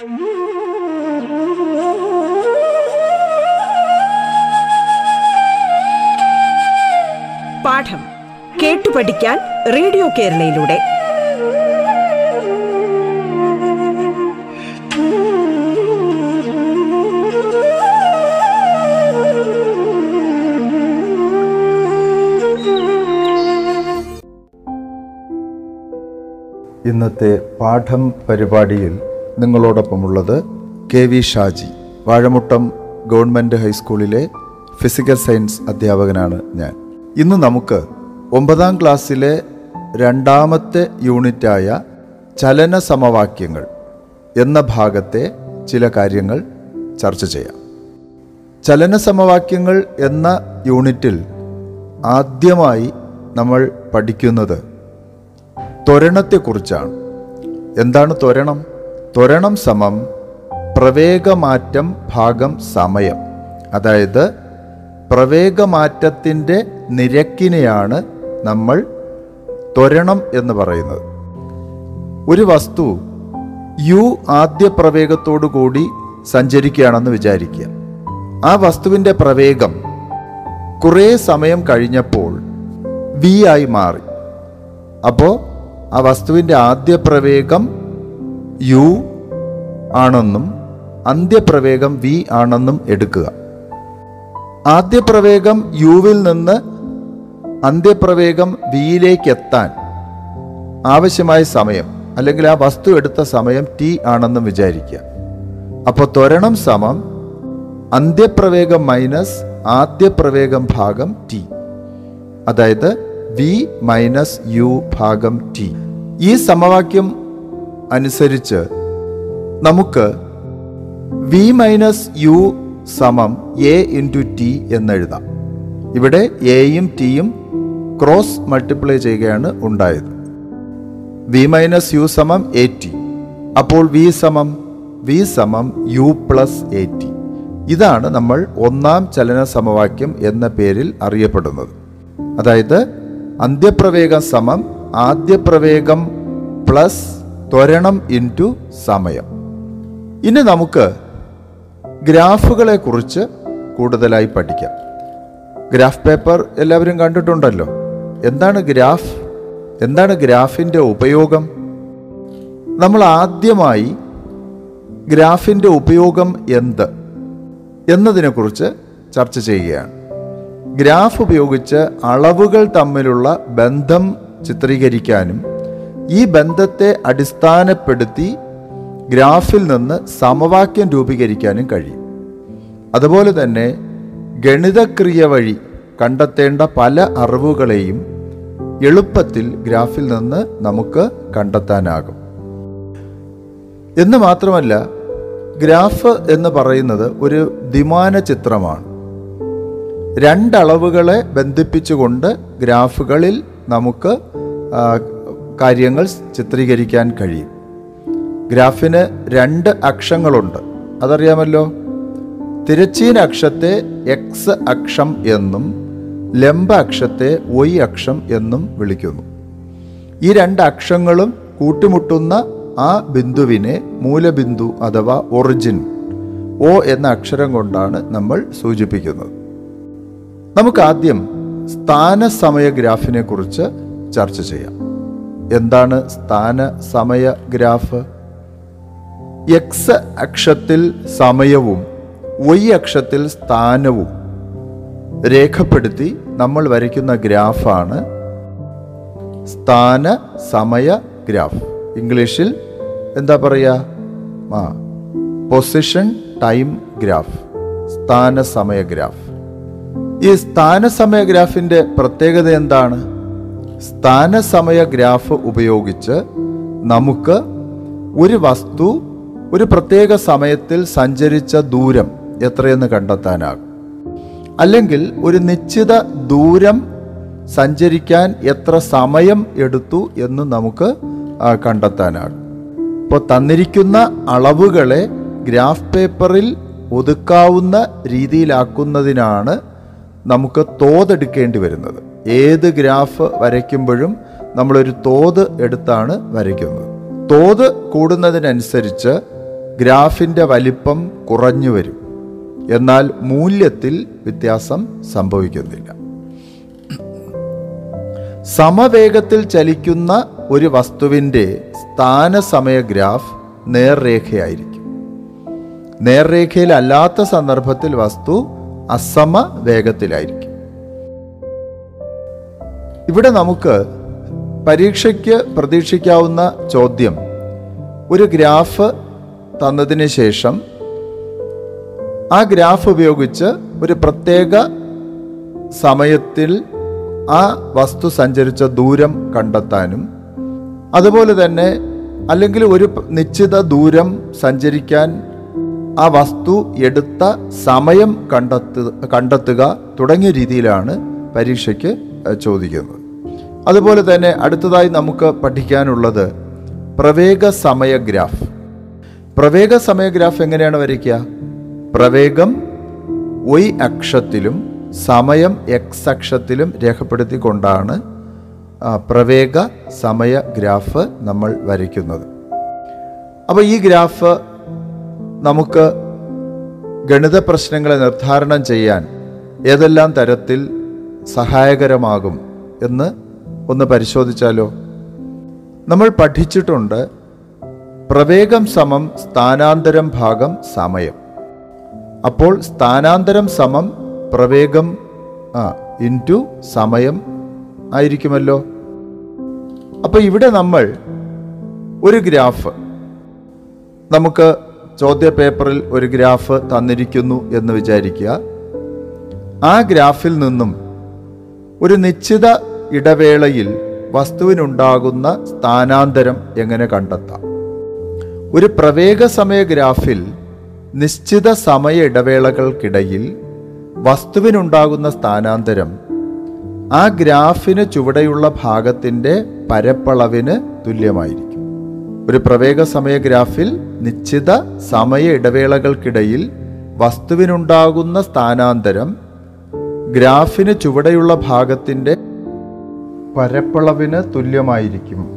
പാഠം കേട്ടു പഠിക്കാൻ റേഡിയോ കേരളയിലൂടെ. ഇന്നത്തെ പാഠം പരിപാടിയിൽ നിങ്ങളോടൊപ്പമുള്ളത് K V Shaji Vazhamuttam government ഹൈസ്കൂളിലെ ഫിസിക്കൽ സയൻസ് അധ്യാപകനാണ് ഞാൻ. ഇന്ന് നമുക്ക് ഒമ്പതാം ക്ലാസ്സിലെ രണ്ടാമത്തെ യൂണിറ്റായ ചലന സമവാക്യങ്ങൾ എന്ന ഭാഗത്തെ ചില കാര്യങ്ങൾ ചർച്ച ചെയ്യാം. ചലന സമവാക്യങ്ങൾ എന്ന യൂണിറ്റിൽ ആദ്യമായി നമ്മൾ പഠിക്കുന്നത് ത്വരണത്തെക്കുറിച്ചാണ്. എന്താണ് ത്വരണം? ത്വരണം സമം പ്രവേഗമാറ്റം ഭാഗം സമയം. അതായത് പ്രവേഗമാറ്റത്തിന്റെ നിരക്കിനെയാണ് നമ്മൾ ത്വരണം എന്ന് പറയുന്നത്. ഒരു വസ്തു യു ആദ്യ പ്രവേഗത്തോടു കൂടി സഞ്ചരിക്കുകയാണെന്ന് വിചാരിക്കുക. ആ വസ്തുവിന്റെ പ്രവേഗം കുറേ സമയം കഴിഞ്ഞപ്പോൾ വി ആയി മാറി. അപ്പോൾ ആ വസ്തുവിന്റെ ആദ്യ പ്രവേഗം യു ആണെന്നും അന്ത്യപ്രവേഗം വി ആണെന്നും എടുക്കുക. ആദ്യപ്രവേഗം യുവിൽ നിന്ന് അന്ത്യപ്രവേഗം വിയിലേക്ക് എത്താൻ ആവശ്യമായ സമയം അല്ലെങ്കിൽ ആ വസ്തു എടുത്ത സമയം ടി ആണെന്നും വിചാരിക്കുക. അപ്പോൾ ത്വരണം സമം അന്ത്യപ്രവേഗം മൈനസ് ആദ്യപ്രവേഗം ഭാഗം ടി. അതായത് വി മൈനസ് യു ഭാഗം ടി. ഈ സമവാക്യം അനുസരിച്ച് നമുക്ക് വി മൈനസ് യു സമം എ ഇന്റു ടി എന്നെഴുതാം. ഇവിടെ എയും ടിയും ക്രോസ് മൾട്ടിപ്ലൈ ചെയ്യുകയാണ് ഉണ്ടായത്. വി മൈനസ് യു സമം എ ടി അപ്പോൾ വി സമം വി സമം യു പ്ലസ് എ ടി ഇതാണ് നമ്മൾ ഒന്നാം ചലന സമവാക്യം എന്ന പേരിൽ അറിയപ്പെടുന്നത്. അതായത് അന്ത്യപ്രവേഗം സമം ആദ്യപ്രവേഗം പ്ലസ് ത്വരണം ഇന്റു സമയം. ഇനി നമുക്ക് ഗ്രാഫുകളെ കുറിച്ച് കൂടുതലായി പഠിക്കാം. ഗ്രാഫ് പേപ്പർ എല്ലാവരും കണ്ടിട്ടുണ്ടല്ലോ. എന്താണ് ഗ്രാഫ്? എന്താണ് ഗ്രാഫിന്റെ ഉപയോഗം? നമ്മൾ ആദ്യമായി ഗ്രാഫിന്റെ ഉപയോഗം എന്ത് എന്നതിനെക്കുറിച്ച് ചർച്ച ചെയ്യുകയാണ്. ഗ്രാഫ് ഉപയോഗിച്ച് അളവുകൾ തമ്മിലുള്ള ബന്ധം ചിത്രീകരിക്കാനും ഈ ബന്ധത്തെ അടിസ്ഥാനപ്പെടുത്തി ഗ്രാഫിൽ നിന്ന് സമവാക്യം രൂപീകരിക്കാനും കഴിയും. അതുപോലെ തന്നെ ഗണിതക്രിയ വഴി കണ്ടെത്തേണ്ട പല അറിവുകളെയും എളുപ്പത്തിൽ ഗ്രാഫിൽ നിന്ന് നമുക്ക് കണ്ടെത്താനാകും. എന്ന് മാത്രമല്ല ഗ്രാഫ് എന്ന് പറയുന്നത് ഒരു ദ്വിമാന ചിത്രമാണ്. രണ്ടളവുകളെ ബന്ധിപ്പിച്ചുകൊണ്ട് ഗ്രാഫുകളിൽ നമുക്ക് കാര്യങ്ങൾ ചിത്രീകരിക്കാൻ കഴിയും. ഗ്രാഫിന് രണ്ട് അക്ഷങ്ങളുണ്ട്. അതറിയാമല്ലോ? തിരച്ചീന അക്ഷത്തെ എക്സ് അക്ഷം എന്നും ലംബ അക്ഷത്തെ ഒയ് അക്ഷം എന്നും വിളിക്കുന്നു. ഈ രണ്ട് അക്ഷങ്ങളും കൂട്ടിമുട്ടുന്ന ആ ബിന്ദുവിനെ മൂലബിന്ദു അഥവാ ഒറിജിൻ ഒ എന്ന അക്ഷരം കൊണ്ടാണ് നമ്മൾ സൂചിപ്പിക്കുന്നത്. നമുക്കാദ്യം സ്ഥാനസമയ ഗ്രാഫിനെ കുറിച്ച് ചർച്ച ചെയ്യാം. എന്താണ് സ്ഥാന സമയ ഗ്രാഫ്? എക്സ് അക്ഷത്തിൽ സമയവും വൈ അക്ഷത്തിൽ സ്ഥാനവും രേഖപ്പെടുത്തി നമ്മൾ വരയ്ക്കുന്ന ഗ്രാഫാണ് സ്ഥാന സമയ ഗ്രാഫ്. ഇംഗ്ലീഷിൽ എന്താ പറയുക ആ പൊസിഷൻ ടൈം ഗ്രാഫ് സ്ഥാന സമയ ഗ്രാഫ്. ഈ സ്ഥാന സമയ ഗ്രാഫിന്റെ പ്രത്യേകത എന്താണ്? സ്ഥാന സമയ ഗ്രാഫ് ഉപയോഗിച്ച് നമുക്ക് ഒരു വസ്തു ഒരു പ്രത്യേക സമയത്തിൽ സഞ്ചരിച്ച ദൂരം എത്രയെന്ന് കണ്ടെത്താനാകും. അല്ലെങ്കിൽ ഒരു നിശ്ചിത ദൂരം സഞ്ചരിക്കാൻ എത്ര സമയം എടുത്തു എന്ന് നമുക്ക് കണ്ടെത്താനാകും. ഇപ്പോൾ തന്നിരിക്കുന്ന അളവുകളെ ഗ്രാഫ് പേപ്പറിൽ ഒതുക്കാവുന്ന രീതിയിലാക്കുന്നതിനാണ് നമുക്ക് തോതെടുക്കേണ്ടി വരുന്നത്. ഏത് ഗ്രാഫ് വരയ്ക്കുമ്പോഴും നമ്മളൊരു തോത് എടുത്താണ് വരയ്ക്കുന്നത്. തോത് കൂടുന്നതിനനുസരിച്ച് ഗ്രാഫിന്റെ വലിപ്പം കുറഞ്ഞു വരും. എന്നാൽ മൂല്യത്തിൽ വ്യത്യാസം സംഭവിക്കുന്നില്ല. സമവേഗത്തിൽ ചലിക്കുന്ന ഒരു വസ്തുവിന്റെ സ്ഥാനസമയ ഗ്രാഫ് നേർരേഖയായിരിക്കും. നേർരേഖയിലല്ലാത്ത സന്ദർഭത്തിൽ വസ്തു അസമ വേഗത്തിലായിരിക്കും ഇവിടെ നമുക്ക് പരീക്ഷയ്ക്ക് പ്രതീക്ഷിക്കാവുന്ന ചോദ്യം. ഒരു ഗ്രാഫ് തന്നതിന് ശേഷം ആ ഗ്രാഫ് ഉപയോഗിച്ച് ഒരു പ്രത്യേക സമയത്തിൽ ആ വസ്തു സഞ്ചരിച്ച ദൂരം കണ്ടെത്താനും അതുപോലെ തന്നെ അല്ലെങ്കിൽ ഒരു നിശ്ചിത ദൂരം സഞ്ചരിക്കാൻ ആ വസ്തു എടുത്ത സമയം കണ്ടെത്തു കണ്ടെത്തുക തുടങ്ങിയ രീതിയിലാണ് പരീക്ഷയ്ക്ക് ചോദിക്കുന്നത്. അതുപോലെ തന്നെ അടുത്തതായി നമുക്ക് പഠിക്കാനുള്ളത് പ്രവേഗ സമയ ഗ്രാഫ്. പ്രവേഗ സമയ ഗ്രാഫ് എങ്ങനെയാണ് വരയ്ക്കുക? പ്രവേഗം ഒയ് അക്ഷത്തിലും സമയം എക്സ് അക്ഷത്തിലും രേഖപ്പെടുത്തിക്കൊണ്ടാണ് പ്രവേഗ സമയ ഗ്രാഫ് നമ്മൾ വരയ്ക്കുന്നത്. അപ്പോൾ ഈ ഗ്രാഫ് നമുക്ക് ഗണിത പ്രശ്നങ്ങളെ നിർദ്ധാരണം ചെയ്യാൻ ഏതെല്ലാം തരത്തിൽ സഹായകരമാകും എന്ന് ഒന്ന് പരിശോധിച്ചാലോ? നമ്മൾ പഠിച്ചിട്ടുണ്ട് പ്രവേഗം സമം സ്ഥാനാന്തരം ഭാഗം സമയം. അപ്പോൾ സ്ഥാനാന്തരം സമം പ്രവേഗം ആ ഇന്റു സമയം ആയിരിക്കുമല്ലോ. അപ്പോൾ ഇവിടെ നമ്മൾ ഒരു ഗ്രാഫ് നമുക്ക് ചോദ്യ പേപ്പറിൽ ഒരു ഗ്രാഫ് തന്നിരിക്കുന്നു എന്ന് വിചാരിക്കുക. ആ ഗ്രാഫിൽ നിന്നും ഒരു നിശ്ചിത ഇടവേളയിൽ വസ്തുവിനുണ്ടാകുന്ന സ്ഥാനാന്തരം എങ്ങനെ കണ്ടെത്താം? ഒരു പ്രവേഗ സമയ ഗ്രാഫിൽ നിശ്ചിത സമയ ഇടവേളകൾക്കിടയിൽ വസ്തുവിനുണ്ടാകുന്ന സ്ഥാനാന്തരം ആ ഗ്രാഫിന് ചുവടെയുള്ള ഭാഗത്തിന്റെ പരപ്പളവിന് തുല്യമായിരിക്കും. ഒരു പ്രവേഗ സമയ ഗ്രാഫിൽ നിശ്ചിത സമയ ഇടവേളകൾക്കിടയിൽ വസ്തുവിനുണ്ടാകുന്ന സ്ഥാനാന്തരം ഗ്രാഫിന് ചുവടെയുള്ള ഭാഗത്തിന്റെ പരപ്പളവിന് തുല്യമായിരിക്കും.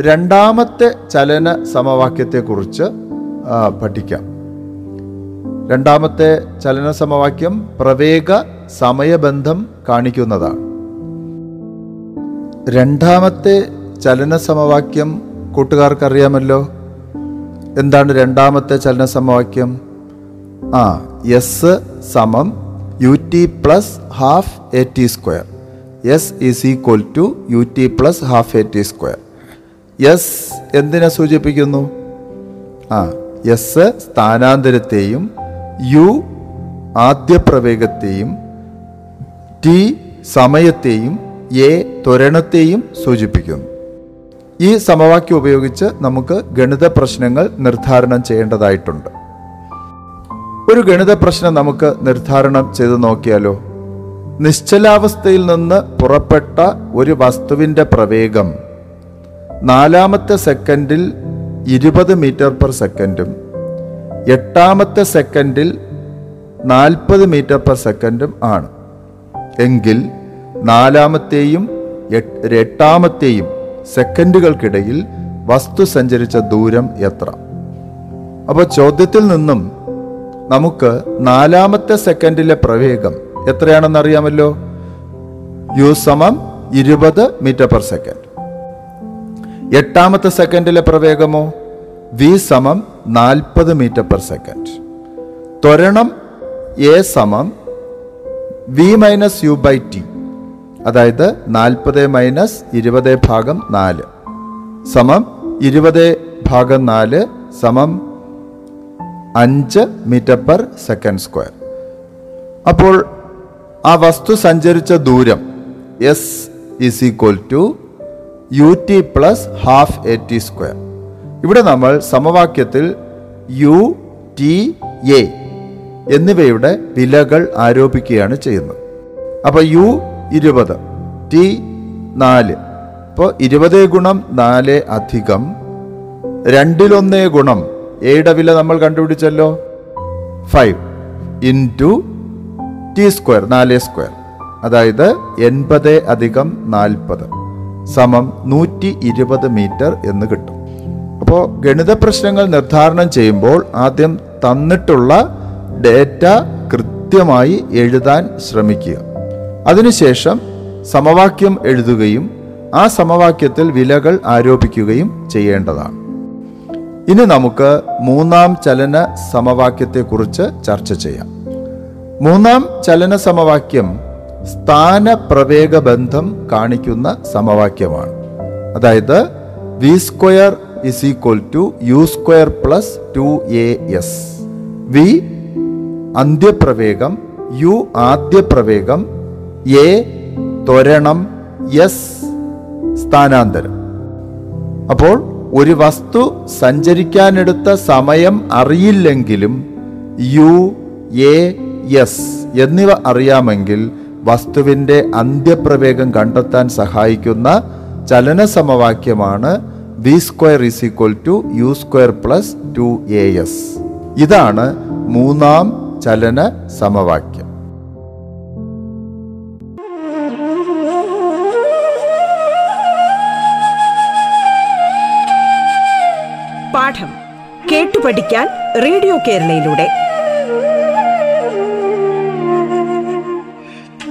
രണ്ടാമത്തെ ചലന സമവാക്യത്തെക്കുറിച്ച് പഠിക്കാം. രണ്ടാമത്തെ ചലന സമവാക്യം പ്രവേഗ സമയബന്ധം കാണിക്കുന്നതാണ്. രണ്ടാമത്തെ ചലന സമവാക്യം കൂട്ടുകാർക്കറിയാമല്ലോ? എന്താണ് രണ്ടാമത്തെ ചലന സമവാക്യം? ആ എസ് സമം U T plus half A T square S is equal to U T plus half A T square S എന്തിനെ സൂചിപ്പിക്കുന്നു? ആ എസ് സ്ഥാനാന്തരത്തെയും യു ആദ്യ പ്രവേഗത്തെയും ടി സമയത്തെയും എ ത്വരണത്തെയും സൂചിപ്പിക്കുന്നു. ഈ സമവാക്യം ഉപയോഗിച്ച് നമുക്ക് ഗണിത പ്രശ്നങ്ങൾ നിർദ്ധാരണം ചെയ്യേണ്ടതായിട്ടുണ്ട്. ഒരു ഗണിത പ്രശ്നം നമുക്ക് നിർദ്ധാരണം ചെയ്ത് നോക്കിയാലോ? നിശ്ചലാവസ്ഥയിൽ നിന്ന് പുറപ്പെട്ട ഒരു വസ്തുവിന്റെ പ്രവേഗം നാലാമത്തെ സെക്കൻഡിൽ ഇരുപത് മീറ്റർ പെർ സെക്കൻഡും എട്ടാമത്തെ സെക്കൻഡിൽ നാൽപ്പത് മീറ്റർ പെർ സെക്കൻഡും ആണ്. എങ്കിൽ നാലാമത്തെയും എട്ട് എട്ടാമത്തെയും സെക്കൻഡുകൾക്കിടയിൽ വസ്തു സഞ്ചരിച്ച ദൂരം എത്ര? അപ്പോൾ ചോദ്യത്തിൽ നിന്നും നമുക്ക് നാലാമത്തെ സെക്കൻഡിലെ പ്രവേഗം എത്രയാണെന്ന് അറിയാമല്ലോ? യു സമം ഇരുപത് മീറ്റർ പെർ സെക്കൻഡ്. എട്ടാമത്തെ സെക്കൻഡിലെ പ്രവേഗമോ? വി സമം നാൽപ്പത് മീറ്റർ പെർ സെക്കൻഡ്. ത്വരണം എ സമം V minus U by T അതായത് നാൽപ്പത് മൈനസ് ഇരുപത് ഭാഗം നാല്. സമം ഇരുപത് ഭാഗം നാല് സമം അഞ്ച് മീറ്റർ പെർ സെക്കൻഡ് സ്ക്വയർ. അപ്പോൾ ആ വസ്തു സഞ്ചരിച്ച ദൂരം S is equal to U T plus half A T square ഇവിടെ നമ്മൾ സമവാക്യത്തിൽ യു ടി എ എന്നിവയുടെ വിലകൾ ആരോപിക്കുകയാണ് ചെയ്യുന്നത്. അപ്പോൾ യു ഇരുപത് ടി നാല്. അപ്പോൾ ഇരുപത് ഗുണം നാല് അധികം രണ്ടിലൊന്നേ ഗുണം. എയുടെ വില നമ്മൾ കണ്ടുപിടിച്ചല്ലോ? ഫൈവ് ഇന്റു ടി സ്ക്വയർ നാല് സ്ക്വയർ. അതായത് എൺപത് അധികം നാൽപ്പത് സമം നൂറ്റി ഇരുപത് മീറ്റർ എന്ന് കിട്ടും. അപ്പോൾ ഗണിത പ്രശ്നങ്ങൾ നിർദ്ധാരണം ചെയ്യുമ്പോൾ ആദ്യം തന്നിട്ടുള്ള ഡേറ്റ കൃത്യമായി എഴുതാൻ ശ്രമിക്കുക. അതിനുശേഷം സമവാക്യം എഴുതുകയും ആ സമവാക്യത്തിൽ വിലകൾ ആരോപിക്കുകയും ചെയ്യേണ്ടതാണ്. ഇനി നമുക്ക് മൂന്നാം ചലന സമവാക്യത്തെക്കുറിച്ച് ചർച്ച ചെയ്യാം. മൂന്നാം ചലന സമവാക്യം സ്ഥാനപ്രവേഗ ബന്ധം കാണിക്കുന്ന സമവാക്യമാണ്. അതായത് V square is equal to U square plus two A S V അന്ത്യപ്രവേഗം U ആദ്യപ്രവേഗം എ ത്വരണം എസ് സ്ഥാനാന്തരം. അപ്പോൾ ഒരു വസ്തു സഞ്ചരിക്കാനെടുത്ത സമയം അറിയില്ലെങ്കിലും യു എ എസ് എന്നിവ അറിയാമെങ്കിൽ വസ്തുവിന്റെ അന്ത്യപ്രവേഗം കണ്ടെത്താൻ സഹായിക്കുന്ന ചലന സമവാക്യമാണ് V square is equal to U square plus two A S ഇതാണ് മൂന്നാം ചലന സമവാക്യം. പാഠം കേട്ടു പഠിക്കാൻ റേഡിയോ കേരളയിലൂടെ.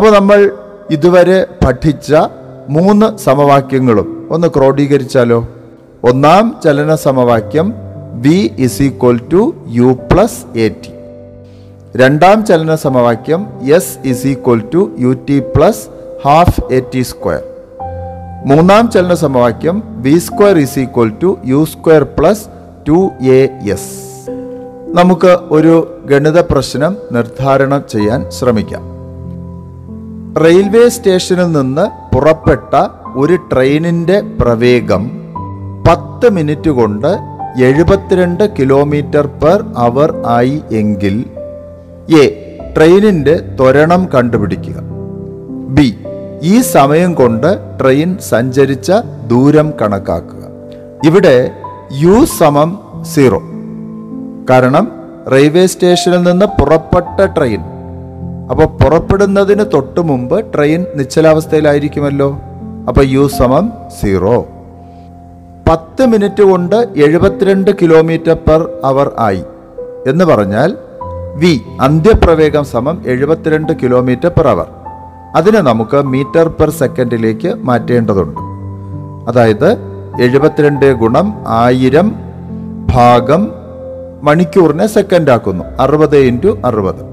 അപ്പോൾ നമ്മൾ ഇതുവരെ പഠിച്ച മൂന്ന് സമവാക്യങ്ങളും ഒന്ന് ക്രോഡീകരിച്ചാലോ? ഒന്നാം ചലന സമവാക്യം v is equal to u plus a t രണ്ടാം ചലന സമവാക്യം s is equal to u t plus half a t square മൂന്നാം ചലന സമവാക്യം v square is equal to u square plus two a s നമുക്ക് ഒരു ഗണിത പ്രശ്നം നിർദ്ധാരണം ചെയ്യാൻ ശ്രമിക്കാം. റെയിൽവേ സ്റ്റേഷനിൽ നിന്ന് പുറപ്പെട്ട ഒരു ട്രെയിനിന്റെ പ്രവേഗം പത്ത് മിനിറ്റ് കൊണ്ട് എഴുപത്തിരണ്ട് കിലോമീറ്റർ പെർ അവർ ആയി എങ്കിൽ എ ട്രെയിനിന്റെ ത്വരണം കണ്ടുപിടിക്കുക. ബി ഈ സമയം കൊണ്ട് ട്രെയിൻ സഞ്ചരിച്ച ദൂരം കണക്കാക്കുക. ഇവിടെ യു സമം സീറോ. കാരണം റെയിൽവേ സ്റ്റേഷനിൽ നിന്ന് പുറപ്പെട്ട ട്രെയിൻ അപ്പോൾ പുറപ്പെടുന്നതിന് തൊട്ട് മുമ്പ് ട്രെയിൻ നിശ്ചലാവസ്ഥയിലായിരിക്കുമല്ലോ. അപ്പോൾ യു സമം സീറോ പത്ത് മിനിറ്റ് കൊണ്ട് എഴുപത്തിരണ്ട് കിലോമീറ്റർ പെർ അവർ ആയി. എന്ന് പറഞ്ഞാൽ വി അന്ത്യപ്രവേഗം സമം എഴുപത്തിരണ്ട് കിലോമീറ്റർ പെർ അവർ അതിനെ നമുക്ക് മീറ്റർ പെർ സെക്കൻഡിലേക്ക് മാറ്റേണ്ടതുണ്ട്. അതായത് എഴുപത്തിരണ്ട് ഗുണം ആയിരം ഭാഗം മണിക്കൂറിനെ സെക്കൻഡാക്കുന്നു അറുപത് ഇന്റു അറുപത്.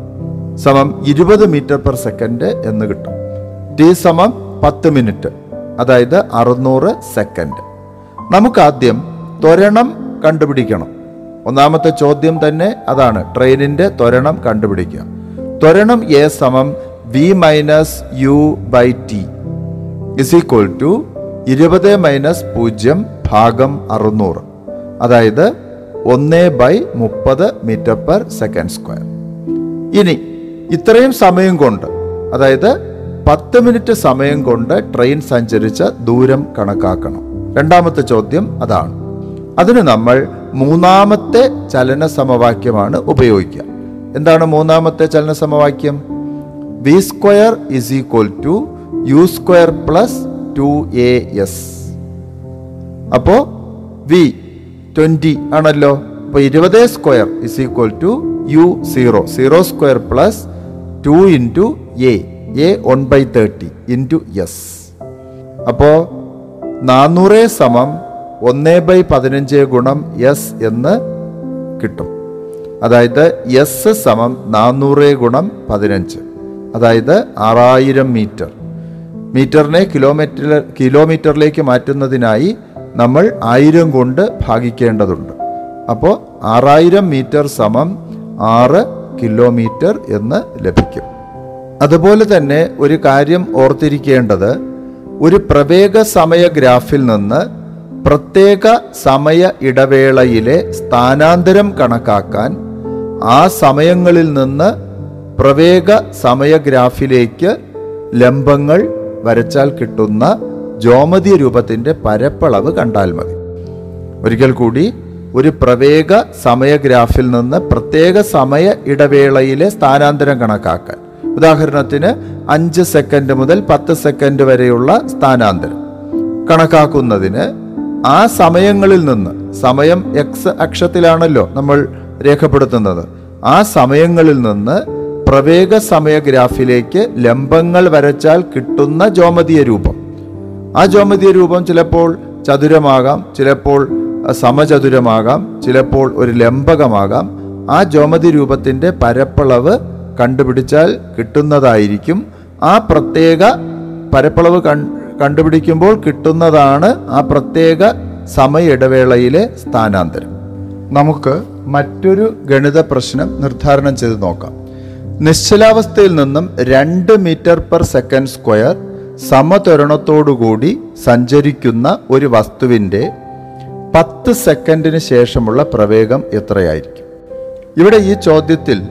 സമം ഇരുപത് മീറ്റർ പെർ സെക്കൻഡ് എന്ന് കിട്ടും. ടി സമം പത്ത് മിനിറ്റ് അതായത് അറുന്നൂറ് സെക്കൻഡ്. നമുക്കാദ്യം ത്വരണം കണ്ടുപിടിക്കണം. ഒന്നാമത്തെ ചോദ്യം തന്നെ അതാണ് ട്രെയിനിന്റെ ത്വരണം കണ്ടുപിടിക്കുക. ത്വരണം എ സമം v minus u by t is equal to ഇരുപത് മൈനസ് പൂജ്യം ഭാഗം അറുന്നൂറ് അതായത് ഒന്ന് ബൈ മുപ്പത് മീറ്റർ പെർ സെക്കൻഡ് സ്ക്വയർ. ഇനി ഇത്രയും സമയം കൊണ്ട് അതായത് പത്ത് മിനിറ്റ് സമയം കൊണ്ട് ട്രെയിൻ സഞ്ചരിച്ച ദൂരം കണക്കാക്കണം. രണ്ടാമത്തെ ചോദ്യം അതാണ്. അതിന് നമ്മൾ മൂന്നാമത്തെ ചലന സമവാക്യമാണ് ഉപയോഗിക്കുക. എന്താണ് മൂന്നാമത്തെ ചലന സമവാക്യം? V square is equal to u square plus two a s അപ്പോൾ വി ട്വന്റി ആണല്ലോ. അപ്പോൾ ഇരുപത് square is equal to u zero zero square plus two into a a one by thirty into s. അപ്പോൾ നാനൂറ് സമം ഒന്ന് by പതിനഞ്ച് ഗുണം എസ് എന്ന് കിട്ടും. അതായത് എസ് സമം നാനൂറ് ഗുണം പതിനഞ്ച്. അതായത് ആറായിരം മീറ്റർ. മീറ്ററിനെ കിലോമീറ്റർ കിലോമീറ്ററിലേക്ക് മാറ്റുന്നതിനായി നമ്മൾ ആയിരം കൊണ്ട് ഭാഗിക്കേണ്ടതുണ്ട്. അപ്പോൾ ആറായിരം മീറ്റർ സമം ആറ് കിലോമീറ്റർ എന്ന് ലഭിക്കും. അതുപോലെ തന്നെ ഒരു കാര്യം ഓർത്തിരിക്കേണ്ടത് ഒരു പ്രവേഗ സമയ ഗ്രാഫിൽ നിന്ന് പ്രത്യേക സമയ ഇടവേളയിലെ സ്ഥാനാന്തരം കണക്കാക്കാൻ ആ സമയങ്ങളിൽ നിന്ന് പ്രവേഗ സമയ ഗ്രാഫിലേക്ക് ലംബങ്ങൾ വരച്ചാൽ കിട്ടുന്ന ജോമതി രൂപത്തിന്റെ പരപ്പളവ് കണ്ടാൽ മതി. ഒരിക്കൽ കൂടി ഒരു പ്രവേഗ സമയഗ്രാഫിൽ നിന്ന് പ്രത്യേക സമയ ഇടവേളയിലെ സ്ഥാനാന്തരം കണക്കാക്കാൻ. ഉദാഹരണത്തിന് അഞ്ച് സെക്കൻഡ് മുതൽ പത്ത് സെക്കൻഡ് വരെയുള്ള സ്ഥാനാന്തരം. കണക്കാക്കുന്നതിന് ആ സമയങ്ങളിൽ നിന്ന് സമയം എക്സ് അക്ഷത്തിലാണല്ലോ നമ്മൾ രേഖപ്പെടുത്തുന്നത് ആ സമയങ്ങളിൽ നിന്ന് പ്രവേഗ സമയഗ്രാഫിലേക്ക് ലംബങ്ങൾ വരച്ചാൽ കിട്ടുന്ന ജോമതീയ രൂപം. ആ ജോമതീയ രൂപം ചിലപ്പോൾ ചതുരമാകാം ചിലപ്പോൾ സമചതുരമാകാം ചിലപ്പോൾ ഒരു ലംബകമാകാം. ആ ജോമതി രൂപത്തിന്റെ പരപ്പളവ് കണ്ടുപിടിച്ചാൽ കിട്ടുന്നതായിരിക്കും. ആ പ്രത്യേക പരപ്പളവ് കണ്ടുപിടിക്കുമ്പോൾ കിട്ടുന്നതാണ് ആ പ്രത്യേക സമയ ഇടവേളയിലെ സ്ഥാനാന്തരം. നമുക്ക് മറ്റൊരു ഗണിത പ്രശ്നം നിർദ്ധാരണം ചെയ്ത് നോക്കാം. നിശ്ചലാവസ്ഥയിൽ നിന്നും രണ്ട് മീറ്റർ പെർ സെക്കൻഡ് സ്ക്വയർ സമത്വരണത്തോടുകൂടി സഞ്ചരിക്കുന്ന ഒരു വസ്തുവിന്റെ പത്ത് സെക്കൻഡിന് ശേഷമുള്ള പ്രവേഗം എത്രയായിരിക്കും? ഇവിടെ ഈ ചോദ്യത്തിൽ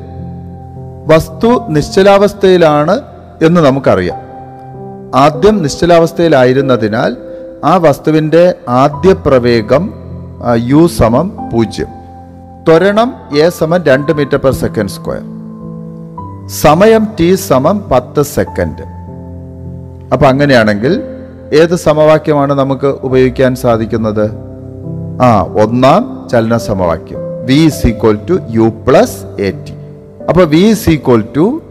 വസ്തു നിശ്ചലാവസ്ഥയിലാണ് എന്ന് നമുക്കറിയാം. ആദ്യം നിശ്ചലാവസ്ഥയിലായിരുന്നതിനാൽ ആ വസ്തുവിന്റെ ആദ്യ പ്രവേഗം യു സമം പൂജ്യം. ത്വരണം എ സമം രണ്ട് മീറ്റർ പെർ സെക്കൻഡ് സ്ക്വയർ. സമയം ടി സമം പത്ത് സെക്കൻഡ്. അപ്പം അങ്ങനെയാണെങ്കിൽ ഏത് സമവാക്യമാണ് നമുക്ക് ഉപയോഗിക്കാൻ സാധിക്കുന്നത്? ആ ഒന്നാം ചലന സമവാക്യം v is equal to u plus a t അപ്പോൾ v is equal to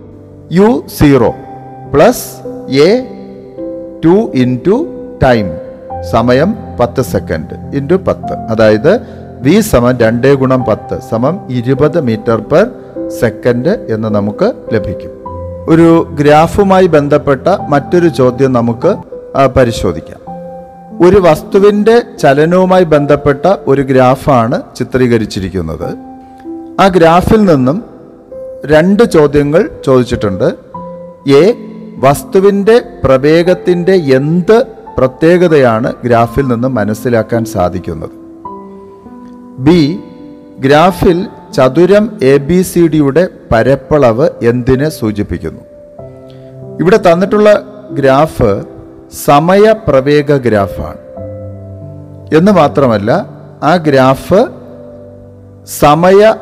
u zero plus a two into time സമയം പത്ത് സെക്കൻഡ് ഇന്റു പത്ത്. അതായത് വി സമം രണ്ട് ഗുണം പത്ത് സമം ഇരുപത് മീറ്റർ പെർ സെക്കൻഡ് എന്ന് നമുക്ക് ലഭിക്കും. ഒരു ഗ്രാഫുമായി ബന്ധപ്പെട്ട മറ്റൊരു ചോദ്യം നമുക്ക് പരിശോധിക്കാം. ഒരു വസ്തുവിന്റെ ചലനവുമായി ബന്ധപ്പെട്ട ഒരു ഗ്രാഫാണ് ചിത്രീകരിച്ചിരിക്കുന്നത്. ആ ഗ്രാഫിൽ നിന്നും രണ്ട് ചോദ്യങ്ങൾ ചോദിച്ചിട്ടുണ്ട്. എ വസ്തുവിന്റെ പ്രവേഗത്തിന്റെ എന്ത് പ്രത്യേകതയാണ് ഗ്രാഫിൽ നിന്ന് മനസ്സിലാക്കാൻ സാധിക്കുന്നത്? ബി ഗ്രാഫിൽ ചതുരം എ ബി സി ഡിയുടെ പരപ്പളവ് എന്തിനെ സൂചിപ്പിക്കുന്നു? ഇവിടെ തന്നിട്ടുള്ള ഗ്രാഫ് സമയപ്രവേഗ ഗ്രാഫാണ് എന്ന് മാത്രമല്ല ആ ഗ്രാഫ് സമയ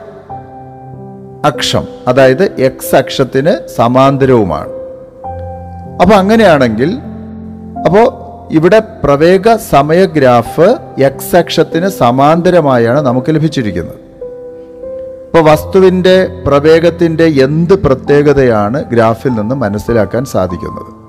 അക്ഷം അതായത് എക്സ് അക്ഷത്തിന് സമാന്തരവുമാണ്. അപ്പോൾ അങ്ങനെയാണെങ്കിൽ അപ്പോൾ ഇവിടെ പ്രവേഗ സമയ ഗ്രാഫ് എക്സ് അക്ഷത്തിന് സമാന്തരമായാണ് നമുക്ക് ലഭിച്ചിരിക്കുന്നത്. ഇപ്പോൾ വസ്തുവിന്റെ പ്രവേഗത്തിന്റെ എന്ത് പ്രത്യേകതയാണ് ഗ്രാഫിൽ നിന്ന് മനസ്സിലാക്കാൻ സാധിക്കുന്നത്?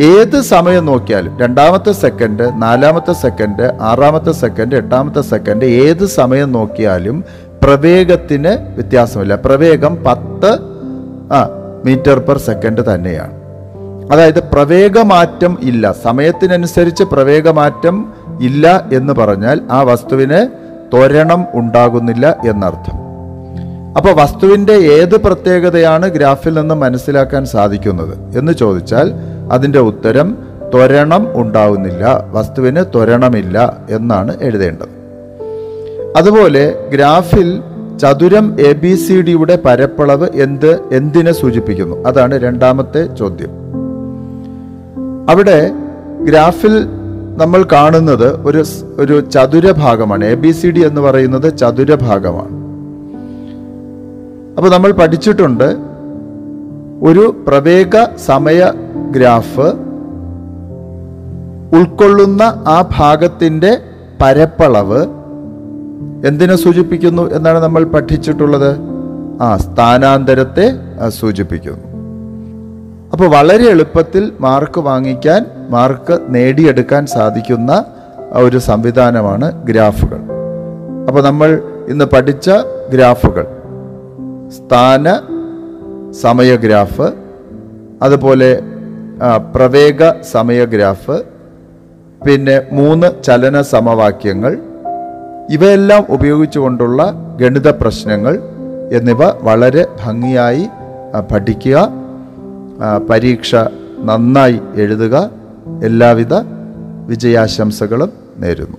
ഏത് സമയം നോക്കിയാലും രണ്ടാമത്തെ സെക്കൻഡ് നാലാമത്തെ സെക്കൻഡ് ആറാമത്തെ സെക്കൻഡ് എട്ടാമത്തെ സെക്കൻഡ് ഏത് സമയം നോക്കിയാലും പ്രവേഗത്തിന് വ്യത്യാസമില്ല. പ്രവേഗം പത്ത് ആ മീറ്റർ പെർ സെക്കൻഡ് തന്നെയാണ്. അതായത് പ്രവേഗമാറ്റം ഇല്ല. സമയത്തിനനുസരിച്ച് പ്രവേഗമാറ്റം ഇല്ല എന്ന് പറഞ്ഞാൽ ആ വസ്തുവിന് ത്വരണം ഉണ്ടാകുന്നില്ല എന്നർത്ഥം. അപ്പോൾ വസ്തുവിന്റെ ഏത് പ്രത്യേകതയാണ് ഗ്രാഫിൽ നിന്ന് മനസ്സിലാക്കാൻ സാധിക്കുന്നത് എന്ന് ചോദിച്ചാൽ അതിന്റെ ഉത്തരം ത്വരണം ഉണ്ടാവുന്നില്ല വസ്തുവിന് ത്വരണമില്ല എന്നാണ് എഴുതേണ്ടത്. അതുപോലെ ഗ്രാഫിൽ ചതുരം എ ബി സി ഡിയുടെ പരപ്പളവ് എന്ത് എന്തിനെ സൂചിപ്പിക്കുന്നു? അതാണ് രണ്ടാമത്തെ ചോദ്യം. അവിടെ ഗ്രാഫിൽ നമ്മൾ കാണുന്നത് ഒരു ഒരു ചതുരഭാഗമാണ് എ ബി സി ഡി എന്ന് പറയുന്നത് ചതുരഭാഗമാണ് അപ്പോൾ നമ്മൾ പഠിച്ചിട്ടുണ്ട് ഒരു പ്രവേഗ സമയ ഗ്രാഫ് ഉൾക്കൊള്ളുന്ന ആ ഭാഗത്തിന്റെ പരപ്പളവ് എന്തിനെ സൂചിപ്പിക്കുന്നു എന്നാണ് നമ്മൾ പഠിച്ചിട്ടുള്ളത്? ആ സ്ഥാനാന്തരത്തെ സൂചിപ്പിക്കുന്നു. അപ്പോൾ വളരെ എളുപ്പത്തിൽ മാർക്ക് വാങ്ങിക്കാൻ മാർക്ക് നേടിയെടുക്കാൻ സാധിക്കുന്ന ഒരു സംവിധാനമാണ് ഗ്രാഫുകൾ. അപ്പോൾ നമ്മൾ ഇന്ന് പഠിച്ച ഗ്രാഫുകൾ. സ്ഥാന സമയ ഗ്രാഫ് അതുപോലെ പ്രവേഗ സമയഗ്രാഫ് പിന്നെ മൂന്ന് ചലന സമവാക്യങ്ങൾ ഇവയെല്ലാം ഉപയോഗിച്ചുകൊണ്ടുള്ള ഗണിത പ്രശ്നങ്ങൾ എന്നിവ വളരെ ഭംഗിയായി പഠിക്കുക പരീക്ഷ നന്നായി എഴുതുക എല്ലാവിധ വിജയാശംസകളും നേരുന്നു.